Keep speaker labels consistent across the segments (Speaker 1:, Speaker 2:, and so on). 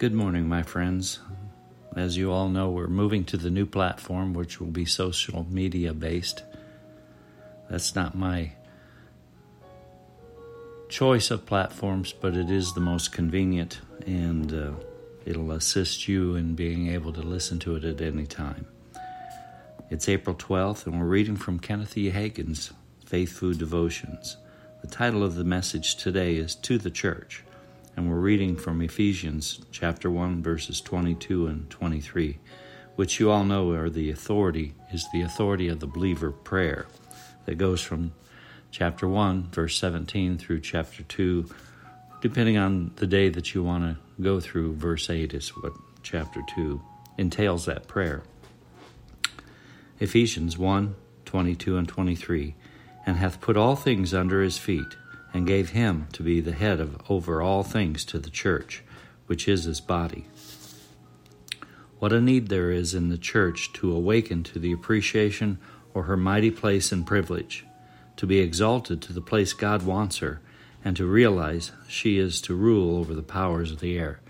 Speaker 1: Good morning, my friends. As you all know, we're moving to the new platform, which will be social media based. That's not my choice of platforms, but it is the most convenient and uh, it'll assist you in being able to listen to it at any time. It's April 12th, and we're reading from Kenneth E. Hagin's Faith Food Devotions. The title of the message today is To the Church and we're reading from Ephesians chapter 1 verses 22 and 23, which you all know are the authority is the authority of the believer prayer that goes from chapter 1 verse 17 through chapter 2 depending on the day that you want to go through verse 8 is what chapter 2 entails that prayer. Ephesians 1 22 and 23 and hath put all things under his feet and gave him to be the head of over all things to the church, which is his body. What a need there is in the church to awaken to the appreciation or her mighty place and privilege, to be exalted to the place God wants her, and to realize she is to rule over the powers of the air.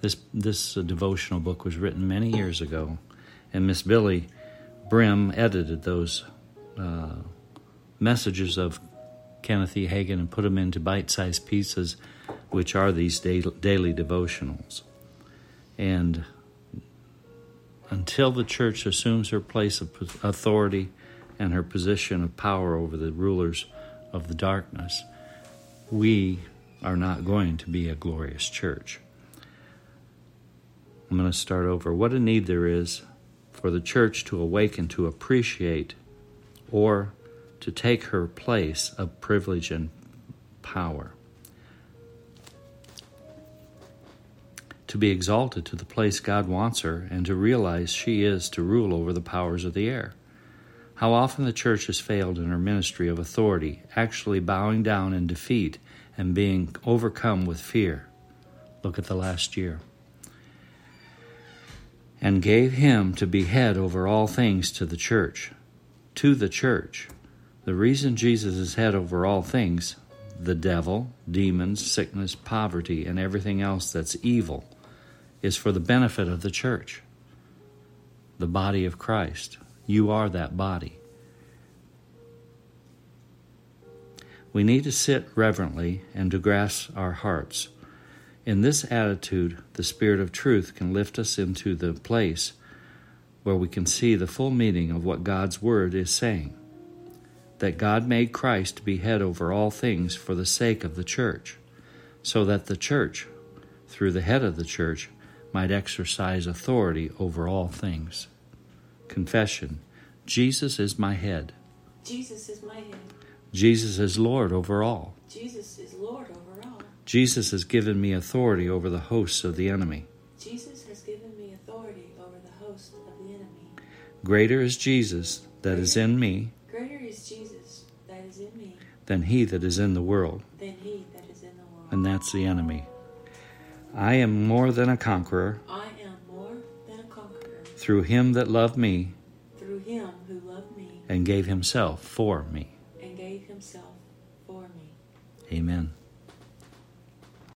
Speaker 1: This this devotional book was written many years ago, and Miss Billye Brim edited those uh, messages of Kenneth E. Hagin and put them into bite sized pieces, which are these daily devotionals. And until the church assumes her place of authority and her position of power over the rulers of the darkness, we are not going to be a glorious church. I'm going to start over. What a need there is for the church to awaken to appreciate or to take her place of privilege and power. To be exalted to the place God wants her and to realize she is to rule over the powers of the air. How often the church has failed in her ministry of authority, actually bowing down in defeat and being overcome with fear. Look at the last year. And gave him to be head over all things to the church. To the church. The reason Jesus is head over all things, the devil, demons, sickness, poverty, and everything else that's evil, is for the benefit of the church, the body of Christ. You are that body. We need to sit reverently and to grasp our hearts. In this attitude, the Spirit of truth can lift us into the place where we can see the full meaning of what God's Word is saying that God made Christ to be head over all things for the sake of the church, so that the church, through the head of the church, might exercise authority over all things. Confession Jesus is my head.
Speaker 2: Jesus is my head.
Speaker 1: Jesus is Lord over all.
Speaker 2: Jesus is Lord over all.
Speaker 1: Jesus has given me authority over the hosts of the enemy.
Speaker 2: Jesus has given me authority over the hosts of the enemy.
Speaker 1: Greater is Jesus that is that Greater. Is in me than he that is in the world.
Speaker 2: Than he that is in the world.
Speaker 1: And that's the enemy. I am more than a conqueror.
Speaker 2: I am more than a conqueror.
Speaker 1: Through him that loved me.
Speaker 2: Through him who loved me.
Speaker 1: And gave himself for me.
Speaker 2: And gave himself for me.
Speaker 1: Amen.